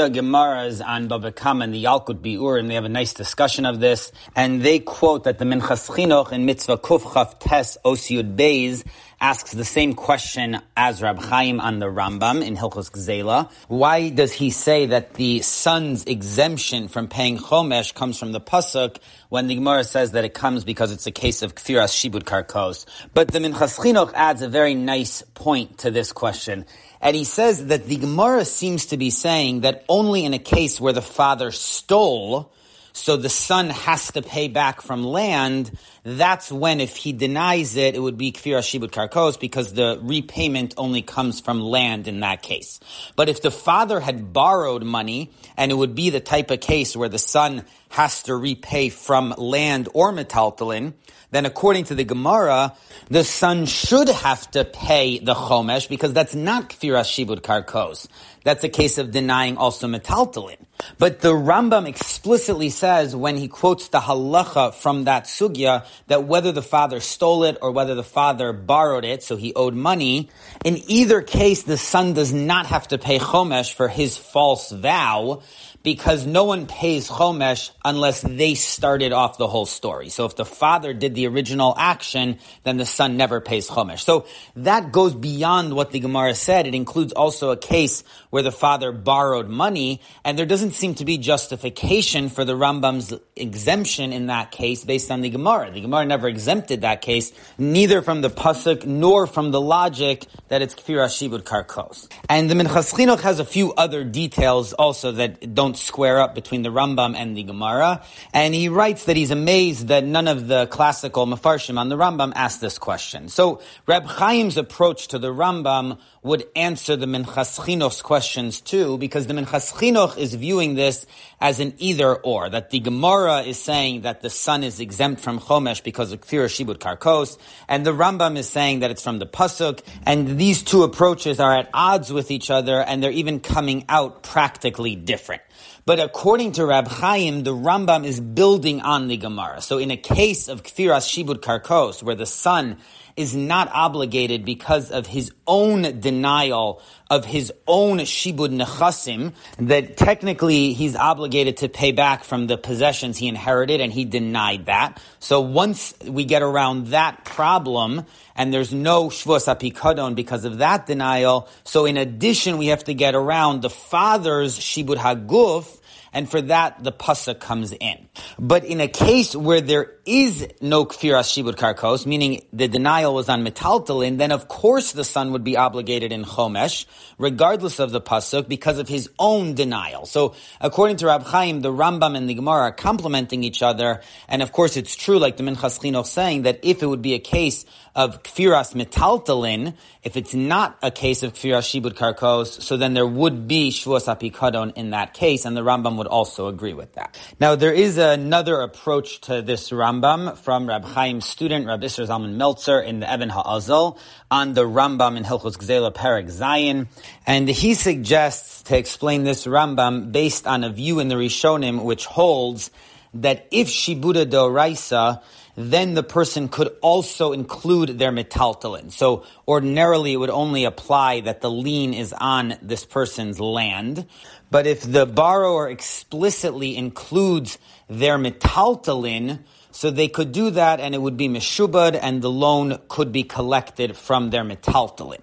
Gemaras on Baba Kama and the Yalkut Biur, and they have a nice discussion of this, and they quote that the Minchas Chinuch in Mitzvah Kuf Chav Tes Osiud Beis asks the same question as Rab Chaim on the Rambam in Hilchos Gzela. Why does he say that the son's exemption from paying Chomesh comes from the Pasuk when the Gemara says that it comes because it's a case of Kfiras Shibud Karkos? But the Minchas Chinuch adds a very nice point to this question. And he says that the Gemara seems to be saying that only in a case where the father stole, so the son has to pay back from land, that's when if he denies it, it would be kfir shibud karkos because the repayment only comes from land in that case. But if the father had borrowed money, and it would be the type of case where the son has to repay from land or metaltalin, then according to the Gemara, the son should have to pay the chomesh because that's not kfiras shibud karkos. That's a case of denying also metaltalin. But the Rambam explicitly says when he quotes the halacha from that sugya that whether the father stole it or whether the father borrowed it, so he owed money, in either case the son does not have to pay chomesh for his false vow because no one pays Chomesh unless they started off the whole story. So if the father did the original action, then the son never pays Chomesh. So that goes beyond what the Gemara said. It includes also a case where the father borrowed money, and there doesn't seem to be justification for the Rambam's exemption in that case based on the Gemara. The Gemara never exempted that case, neither from the Pasuk nor from the logic that it's Kfira Shibud Karkos. And the Minchas Chinuch has a few other details also that don't square up between the Rambam and the Gemara. And he writes that he's amazed that none of the classical Mefarshim on the Rambam asked this question. So Reb Chaim's approach to the Rambam would answer the Minchas Chinuch's questions too, because the Minchas Chinuch is viewing this as an either or, that the Gemara is saying that the son is exempt from Chomesh because of Kfir Shibud Karkos, and the Rambam is saying that it's from the Pasuk, and these two approaches are at odds with each other, and they're even coming out practically different. But according to Rab Chaim, the Rambam is building on the Gemara. So in a case of Kfiras Shibud Karkos, where the son is not obligated because of his own denial of his own shibud nechasim, that technically he's obligated to pay back from the possessions he inherited, and he denied that. So once we get around that problem, and there's no shvus apikadon because of that denial, so in addition we have to get around the father's shibud haguf, and for that the pasuk comes in. But in a case where there is no kfiras shibud karkos, meaning the denial was on metaltalin, then of course the son would be obligated in chomesh, regardless of the pasuk, because of his own denial. So according to Rab Chaim, the Rambam and the Gemara are complementing each other, and of course it's true, like the Minchas Chinuch saying, that if it would be a case of kfiras metaltalin, if it's not a case of kfiras shibud karkos, so then there would be shvuas apikadon in that case, and the Rambam would also agree with that. Now there is another approach to this Rambam from Rab Chaim's student, Rab Isser Zalman Meltzer, in the Even HaAzel, on the Rambam in Hilchos Gzela Perek Zayin, and he suggests to explain this Rambam based on a view in the Rishonim which holds that if Shibuda Doraisa, then the person could also include their metaltalin. So ordinarily it would only apply that the lien is on this person's land. But if the borrower explicitly includes their metaltalin, so they could do that and it would be meshubad and the loan could be collected from their metaltalin.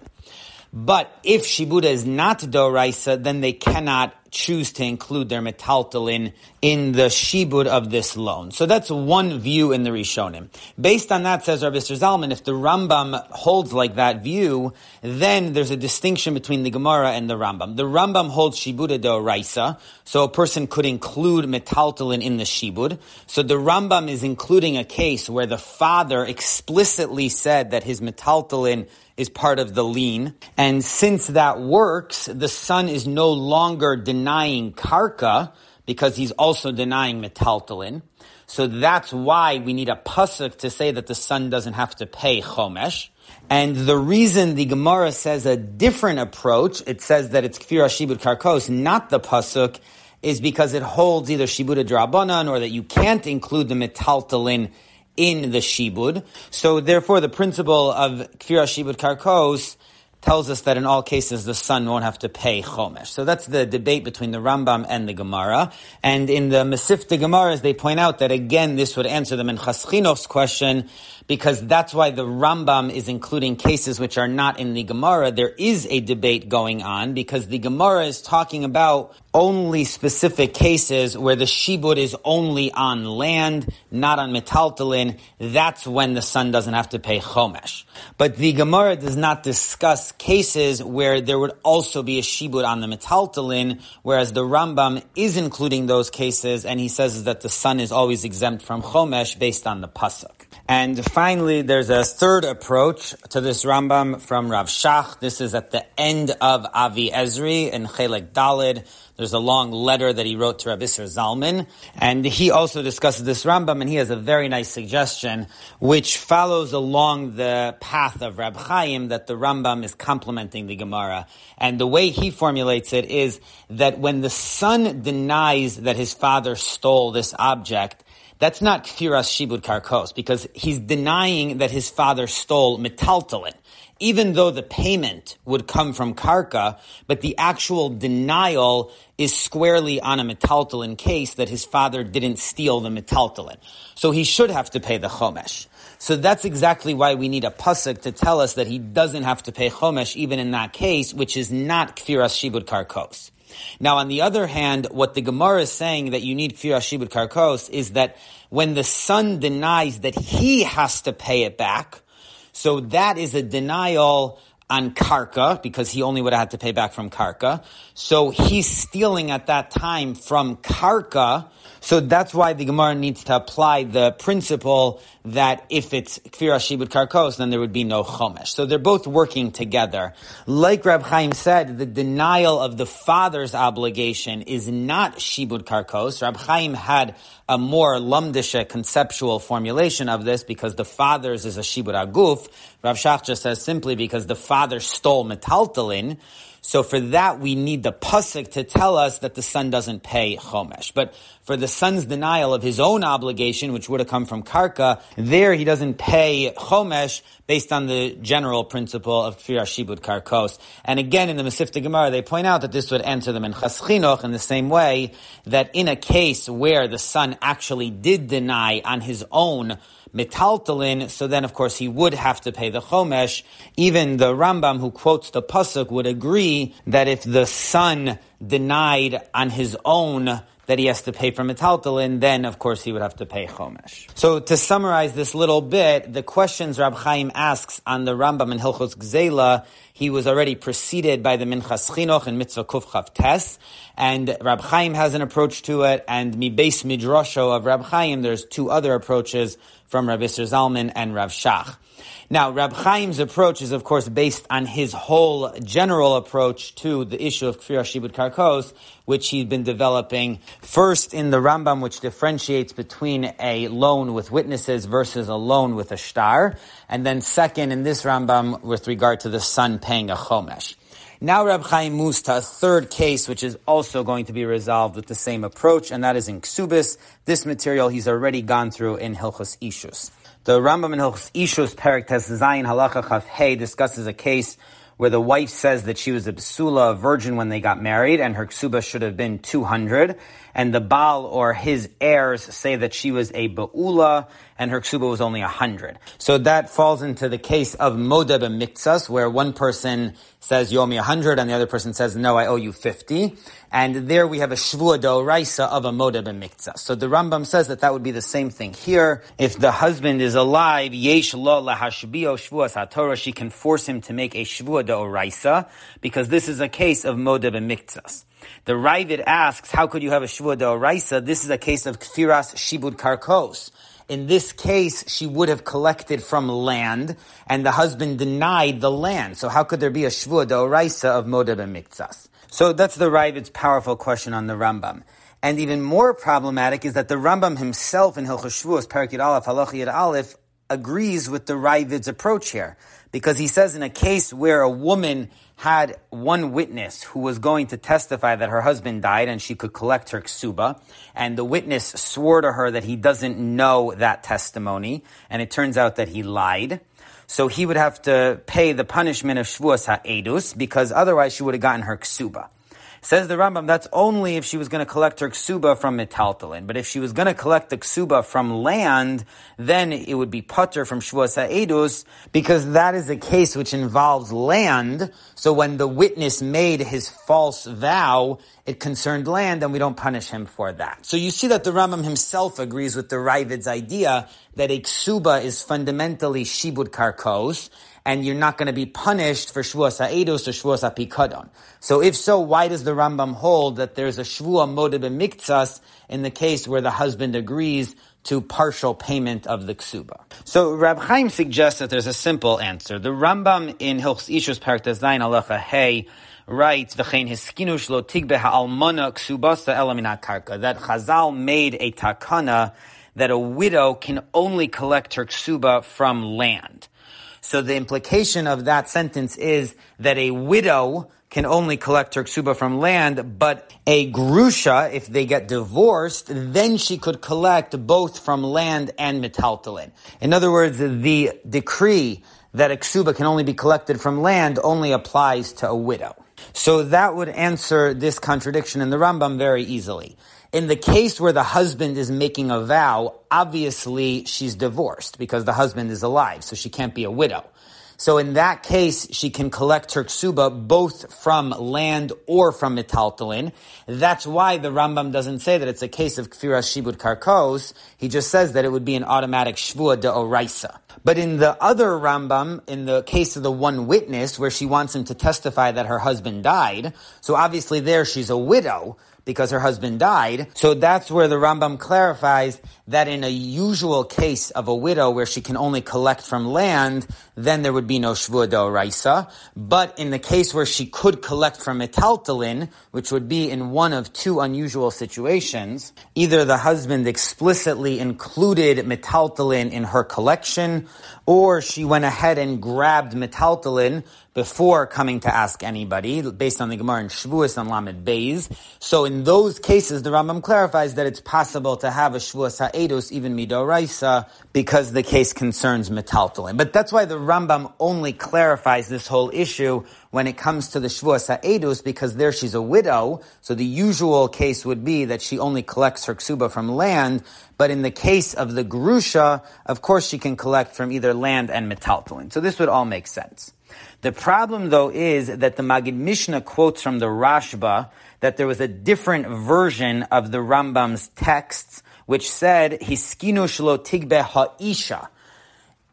But if Shibuda is not Doraisa, then they cannot choose to include their metaltalin in the shibud of this loan. So that's one view in the Rishonim. Based on that, says Rabbi Zalman, if the Rambam holds like that view, then there's a distinction between the Gemara and the Rambam. The Rambam holds shibuda doraisa, so a person could include metaltalin in the shibud. So the Rambam is including a case where the father explicitly said that his metaltalin is part of the lien. And since that works, the son is no longer karka because he's also denying metaltalin. So that's why we need a pasuk to say that the son doesn't have to pay chomesh. And the reason the Gemara says a different approach, it says that it's kfir shibud karkos, not the pasuk, is because it holds either shibud drabanan or that you can't include the metaltalin in the shibud. So therefore, the principle of kfira shibud karkos tells us that in all cases the son won't have to pay chomesh. So that's the debate between the Rambam and the Gemara. And in the Mesivta Gemaras, they point out that again, this would answer the Minchas Chinuch's question because that's why the Rambam is including cases which are not in the Gemara. There is a debate going on because the Gemara is talking about only specific cases where the shibud is only on land, not on metaltalin. That's when the son doesn't have to pay chomesh. But the Gemara does not discuss cases where there would also be a shibud on the metaltalin, whereas the Rambam is including those cases, and he says that the son is always exempt from chomesh based on the pasuk. And finally, there's a third approach to this Rambam from Rav Shach. This is at the end of Avi Ezri in Chelek Dalid. There's a long letter that he wrote to Rav Isser Zalman, and he also discusses this Rambam, and he has a very nice suggestion, which follows along the path of Rab Chaim that the Rambam is complementing the Gemara. And the way he formulates it is that when the son denies that his father stole this object, that's not kfiras shibud karkos because he's denying that his father stole metaltalin. Even though the payment would come from karka, but the actual denial is squarely on a metaltalin case that his father didn't steal the metaltalin. So he should have to pay the chomesh. So that's exactly why we need a pasuk to tell us that he doesn't have to pay chomesh even in that case, which is not kfiras shibud karkos. Now, on the other hand, what the Gemara is saying that you need kfir shibud karkos is that when the son denies that he has to pay it back, so that is a denial on karka because he only would have had to pay back from karka. So he's stealing at that time from karka. So that's why the Gemara needs to apply the principle that if it's kfir shibud karkos, then there would be no chomesh. So they're both working together. Like Rab Chaim said, the denial of the father's obligation is not shibud karkos. Rab Chaim had a more lumdisha conceptual formulation of this because the father's is a shibud aguf. Rav Shach just says simply because the father stole metaltalin. So for that, we need the pasuk to tell us that the son doesn't pay chomesh. But for the son's denial of his own obligation, which would have come from karka, there he doesn't pay chomesh based on the general principle of kfir shibud karkos. And again, in the Mesivta Gemara, they point out that this would answer the Minchas Chinuch in the same way that in a case where the son actually did deny on his own metaltalin, so then of course he would have to pay the chomesh. Even the Rambam who quotes the pasuk would agree that if the son denied on his own that he has to pay for metaltalin, then of course he would have to pay chomesh. So to summarize this little bit, the questions Rab Chaim asks on the Rambam in Hilchos Gzela, he was already preceded by the Minchas Chinuch and Mitzvah Kuf Chav Tes, and Rab Chaim has an approach to it, and Mi Beis Midrasho of Rab Chaim, there's two other approaches from Rab Isser Zalman and Rav Shach. Now, Rab Chaim's approach is, of course, based on his whole general approach to the issue of Kfir Shibud Karkos, which he's been developing first in the Rambam, which differentiates between a loan with witnesses versus a loan with a shtar, and then second in this Rambam with regard to the son paying a chomesh. Now Rab Chaim moves a third case, which is also going to be resolved with the same approach, and that is in Ksubis. This material he's already gone through in Hilchos Ishus. The Rambam in Hilchos Ishus, Perik Zayin Halacha Chaf Hey, discusses a case where the wife says that she was a besula, a virgin when they got married, and her ksuba should have been 200, and the Baal or his heirs say that she was a ba'ula, and her ksuba was only 100. So that falls into the case of modeb and miktsas, where one person says, you owe me 100, and the other person says, no, I owe you 50. And there we have a shvua raisa of a modeb and miktsas. So the Rambam says that that would be the same thing here. If the husband is alive, yesh lo lahashbio shvuas haTorah, she can force him to make a shvua raisa, because this is a case of modeb and miktsas. The Ravid asks, how could you have a shvua raisa? This is a case of kfiras shibud karkos. In this case, she would have collected from land, and the husband denied the land. So how could there be a shvua d'oraisa of modeb and? So that's the Ravid's powerful question on the Rambam. And even more problematic is that the Rambam himself in Hilchos Shvuos, Parakid Aleph, Halachiyat Aleph, agrees with the Ravid's approach here. Because he says in a case where a woman had one witness who was going to testify that her husband died and she could collect her ksuba, and the witness swore to her that he doesn't know that testimony, and it turns out that he lied. So he would have to pay the punishment of shvuas ha'edus because otherwise she would have gotten her ksuba. Says the Rambam, that's only if she was going to collect her ksuba from metaltalin. But if she was going to collect the ksuba from land, then it would be patur from shvuas ha'edus, because that is a case which involves land. So when the witness made his false vow, it concerned land, and we don't punish him for that. So you see that the Rambam himself agrees with the Ravid's idea that a ksuba is fundamentally shibud karkos, and you're not going to be punished for Shavuos Ha'edus or Shavuos Ha'pikadon. So if so, why does the Rambam hold that there's a Shavua Modib Miktsas in the case where the husband agrees to partial payment of the ksuba. So Rab Chaim suggests that there's a simple answer. The Rambam in Hilchos Ishus Parak Zayin Halacha Hey writes that Chazal made a takana that a widow can only collect her ksuba from land. So the implication of that sentence is that a widow can only collect her ksuba from land, but a grusha, if they get divorced, then she could collect both from land and metaltalin. In other words, the decree that a ksuba can only be collected from land only applies to a widow. So that would answer this contradiction in the Rambam very easily. In the case where the husband is making a vow, obviously she's divorced because the husband is alive, so she can't be a widow. So in that case, she can collect her ksuba both from land or from metaltalin. That's why the Rambam doesn't say that it's a case of kfiras shibud karkos. He just says that it would be an automatic shvua de oraisa. But in the other Rambam, in the case of the one witness where she wants him to testify that her husband died, so obviously there she's a widow, because her husband died. So that's where the Rambam clarifies that in a usual case of a widow where she can only collect from land, then there would be no shvua raisa. But in the case where she could collect from metaltalin, which would be in one of two unusual situations, either the husband explicitly included metaltalin in her collection, or she went ahead and grabbed metaltalin before coming to ask anybody, based on the Gemara in Shavuos and Lamed Beis. So in those cases, the Rambam clarifies that it's possible to have a Shavuos Even Midoraisa, because the case concerns metaltalin. But that's why the Rambam only clarifies this whole issue when it comes to the Shavuos Ha'edus, because there she's a widow, so the usual case would be that she only collects her ksuba from land, but in the case of the Grusha, of course she can collect from either land and metaltalin. So this would all make sense. The problem, though, is that the Magid Mishnah quotes from the Rashba that there was a different version of the Rambam's texts, which said, Hiskinu shlo tigbe ha'isha.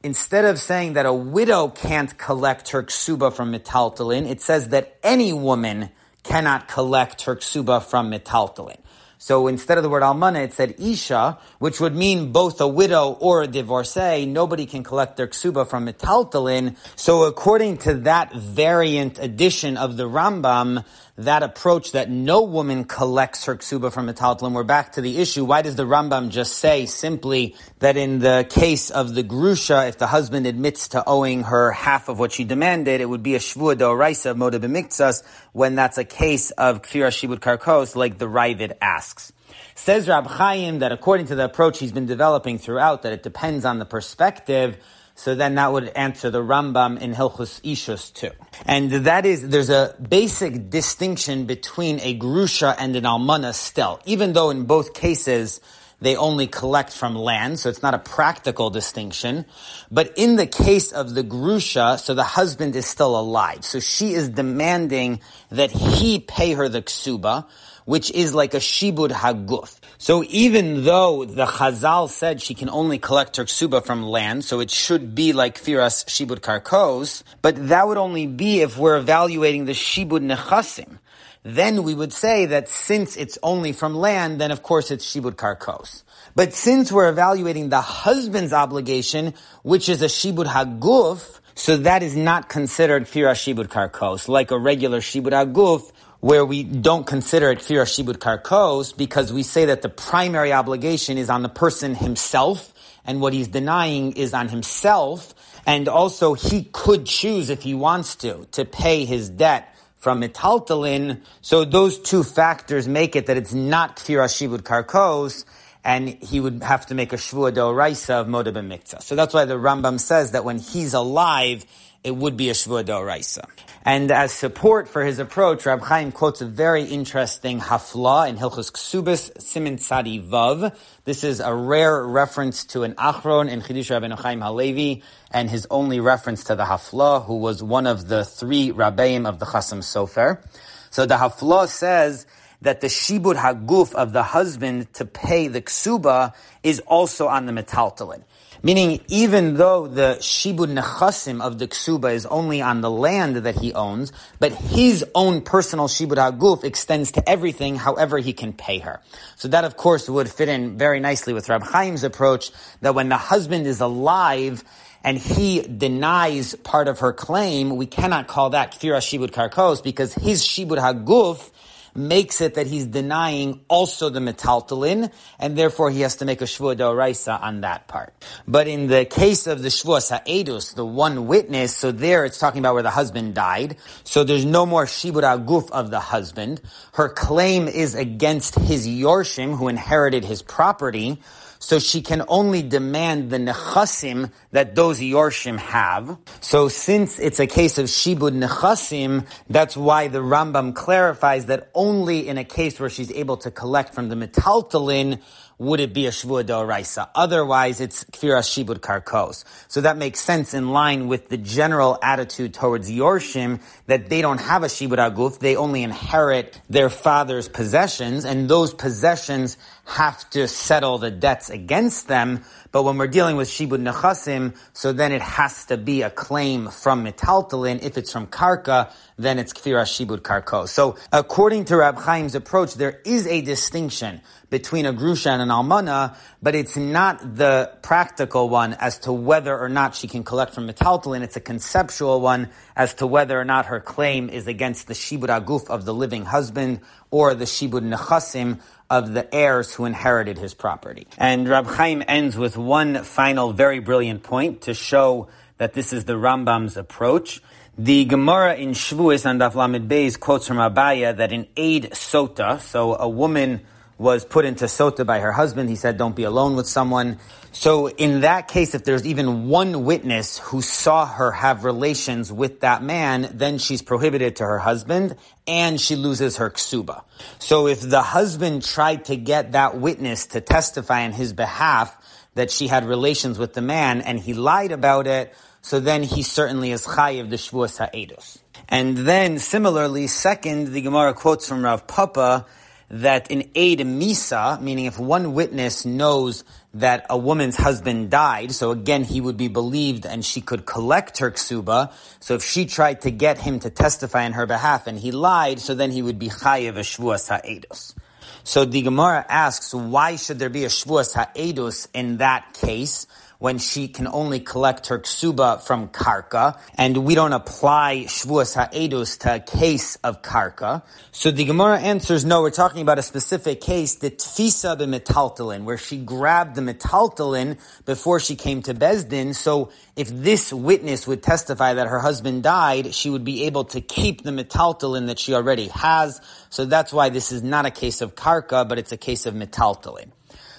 Instead of saying that a widow can't collect her ksuba from metaltalin, it says that any woman cannot collect her ksuba from metaltalin. So instead of the word almana, it said isha, which would mean both a widow or a divorcee. Nobody can collect their ksuba from metaltalin. So according to that variant edition of the Rambam, that approach that no woman collects her ksuba from metaltalin, we're back to the issue. Why does the Rambam just say simply that in the case of the grusha, if the husband admits to owing her half of what she demanded, it would be a shvua doraisa moda b'miktsas when that's a case of kfira shibud karkos, like the Ravid asks. Says Rab Chaim that according to the approach he's been developing throughout, that it depends on the perspective, so then that would answer the Rambam in Hilchus Ishus too. And that is, there's a basic distinction between a Grusha and an Almana still, even though in both cases, they only collect from land, so it's not a practical distinction. But in the case of the grusha, so the husband is still alive. So she is demanding that he pay her the ksuba, which is like a shibud haguf. So even though the Chazal said she can only collect her ksuba from land, so it should be like firas shibud karkos, but that would only be if we're evaluating the shibud nechasim. Then we would say that since it's only from land, then of course it's shibud karkos. But since we're evaluating the husband's obligation, which is a shibud haguf, so that is not considered firas shibud karkos, like a regular shibud haguf, where we don't consider it fira shibud karkos because we say that the primary obligation is on the person himself and what he's denying is on himself and also he could choose if he wants to to pay his debt from metaltalin so those two factors make it that it's not kfira shibud karkos and he would have to make a shvua doraisa of moda b'miktzah. So that's why the Rambam says that when he's alive, it would be a Shvua Doraisa. And as support for his approach, Rab Chaim quotes a very interesting hafla in Hilchus Ksubis Simin Tzadi Vav. This is a rare reference to an Achron in Chidush Rabbeinu Chaim Halevi, and his only reference to the hafla, who was one of the three Rabbeim of the Chasam Sofer. So the hafla says that the shibud haguf of the husband to pay the ksuba is also on the metaltalin. Meaning, even though the shibud nechasim of the ksuba is only on the land that he owns, but his own personal shibud haguf extends to everything, however he can pay her. So that, of course, would fit in very nicely with Rab Chaim's approach that when the husband is alive and he denies part of her claim, we cannot call that kfira shibud karkos because his shibud haguf makes it that he's denying also the metaltalin, and therefore he has to make a shvua doraisa on that part. But in the case of the shvua sa'edus, the one witness, so there it's talking about where the husband died, so there's no more shibud aguf of the husband. Her claim is against his yorshim, who inherited his property, so she can only demand the nechasim that those yorshim have. So since it's a case of shibud nechasim, that's why the Rambam clarifies that only in a case where she's able to collect from the metaltalin would it be a shvua doraisa. Otherwise, it's kfira shibud karkos. So that makes sense in line with the general attitude towards yorshim that they don't have a shibud aguf, they only inherit their father's possessions, and those possessions have to settle the debts against them. But when we're dealing with shibud nechasim, so then it has to be a claim from metaltalin. If it's from karka, then it's kfira shibud karkos. So according to Rab Chaim's approach, there is a distinction between a grusha and an almana, but it's not the practical one as to whether or not she can collect from metaltalin. It's a conceptual one as to whether or not her claim is against the shibud aguf of the living husband or the shibud nechasim of the heirs who inherited his property. And Rab Chaim ends with one final very brilliant point to show that this is the Rambam's approach The Gemara in Shavuos and Daf Lamed Beis quotes from Abaye that in Eid Sota, so a woman was put into Sota by her husband. He said, don't be alone with someone. So in that case, if there's even one witness who saw her have relations with that man, then she's prohibited to her husband and she loses her ksuba. So if the husband tried to get that witness to testify on his behalf that she had relations with the man and he lied about it, so then he certainly is chayiv the shvuas ha'edus. And then similarly, second, the Gemara quotes from Rav Papa that in Eid Misa, meaning if one witness knows that a woman's husband died, so again he would be believed and she could collect her ksuba. So if she tried to get him to testify on her behalf and he lied, so then he would be chayiv a shvuas ha'edus. So the Gemara asks, why should there be a shvuas ha'edus in that case? When she can only collect her ksuba from karka, and we don't apply shvuas ha'edus to a case of karka. So the Gemara answers, no, we're talking about a specific case, the tfisa b'metaltalin, where she grabbed the metaltalin before she came to Beis Din. So if this witness would testify that her husband died, she would be able to keep the metaltalin that she already has. So that's why this is not a case of karka, but it's a case of metaltalin.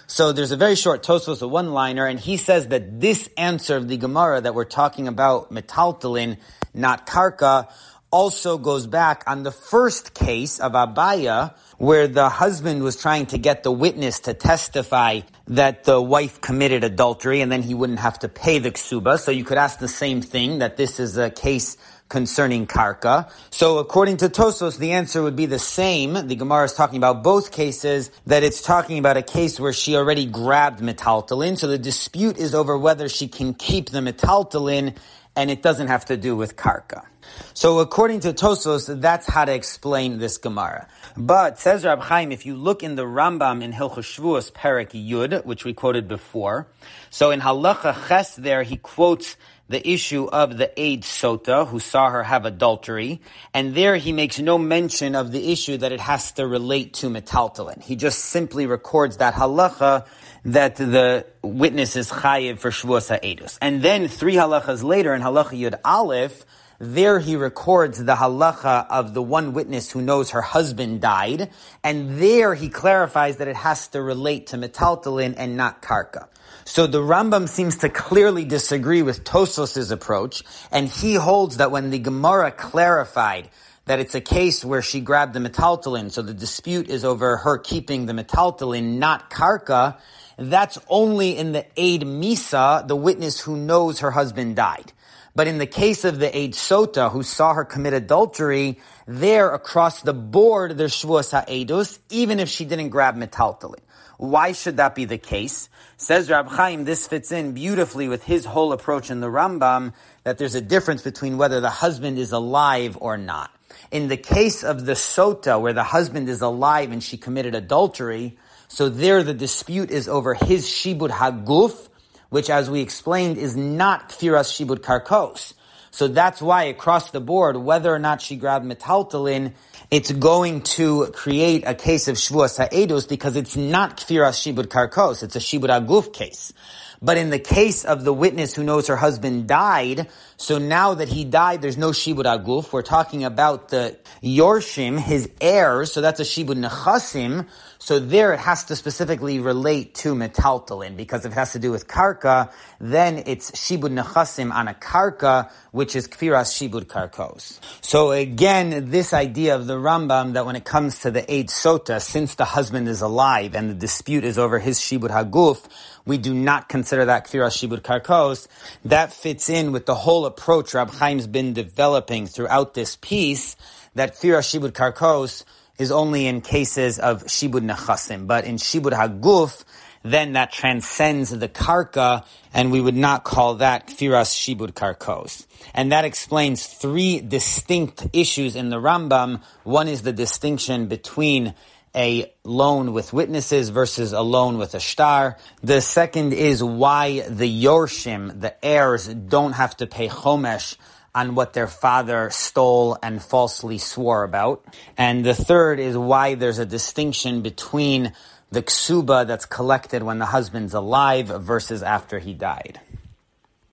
So there's a very short Tosfos, a one-liner, and he says that this answer of the Gemara that we're talking about, metaltalin, not karka, also goes back on the first case of Abaye, where the husband was trying to get the witness to testify that the wife committed adultery, and then he wouldn't have to pay the ksuba. So you could ask the same thing, that this is a case concerning karka. So according to Tosfos, the answer would be the same. The Gemara is talking about both cases, that it's talking about a case where she already grabbed metaltalin. So the dispute is over whether she can keep the metaltalin and it doesn't have to do with karka. So according to Tosfos, that's how to explain this Gemara. But says Rab Chaim, if you look in the Rambam in Hilchos Shvuos Perik Yud, which we quoted before, so in Halacha Ches there he quotes the issue of the Eid Sota, who saw her have adultery, and there he makes no mention of the issue that it has to relate to metaltalin. He just simply records that halacha that the witness is chayiv for Shavuos HaEdus. And then three halachas later in halacha Yud Aleph, there he records the halacha of the one witness who knows her husband died, and there he clarifies that it has to relate to metaltalin and not karka. So the Rambam seems to clearly disagree with Tosfos's approach, and he holds that when the Gemara clarified that it's a case where she grabbed the metaltalin, so the dispute is over her keeping the metaltalin, not karka, that's only in the Eid Misa, the witness who knows her husband died. But in the case of the Eid Sota, who saw her commit adultery, there across the board, there's Shavuos HaEdus, even if she didn't grab metaltalin. Why should that be the case? Says Rab Chaim, this fits in beautifully with his whole approach in the Rambam, that there's a difference between whether the husband is alive or not. In the case of the Sota, where the husband is alive and she committed adultery, so there the dispute is over his Shibud Haguf, which as we explained is not Kfiras Shibud Karkos. So that's why across the board, whether or not she grabbed metaltalin, it's going to create a case of Shavuos Ha'edus because it's not Kfiras Shibud Karkos, it's a Shibud Aguf case. But in the case of the witness who knows her husband died, so now that he died, there's no Shibud Aguf. We're talking about the Yorshim, his heirs, so that's a Shibud Nechasim. So there it has to specifically relate to metaltalin, because if it has to do with karka, then it's shibud nechasim on a karka, which is kfiras shibud karkos. So again, this idea of the Rambam that when it comes to the Eid Sota, since the husband is alive and the dispute is over his shibud haguf, we do not consider that kfiras shibud karkos. That fits in with the whole approach Rab Chaim's been developing throughout this piece, that kfiras shibud karkos is only in cases of shibud nechasim, but in shibud haguf, then that transcends the karka, and we would not call that kfiras shibud karkos. And that explains three distinct issues in the Rambam. One is the distinction between a loan with witnesses versus a loan with a shtar. The second is why the Yorshim, the heirs, don't have to pay chomesh on what their father stole and falsely swore about. And the third is why there's a distinction between the ksuba that's collected when the husband's alive versus after he died.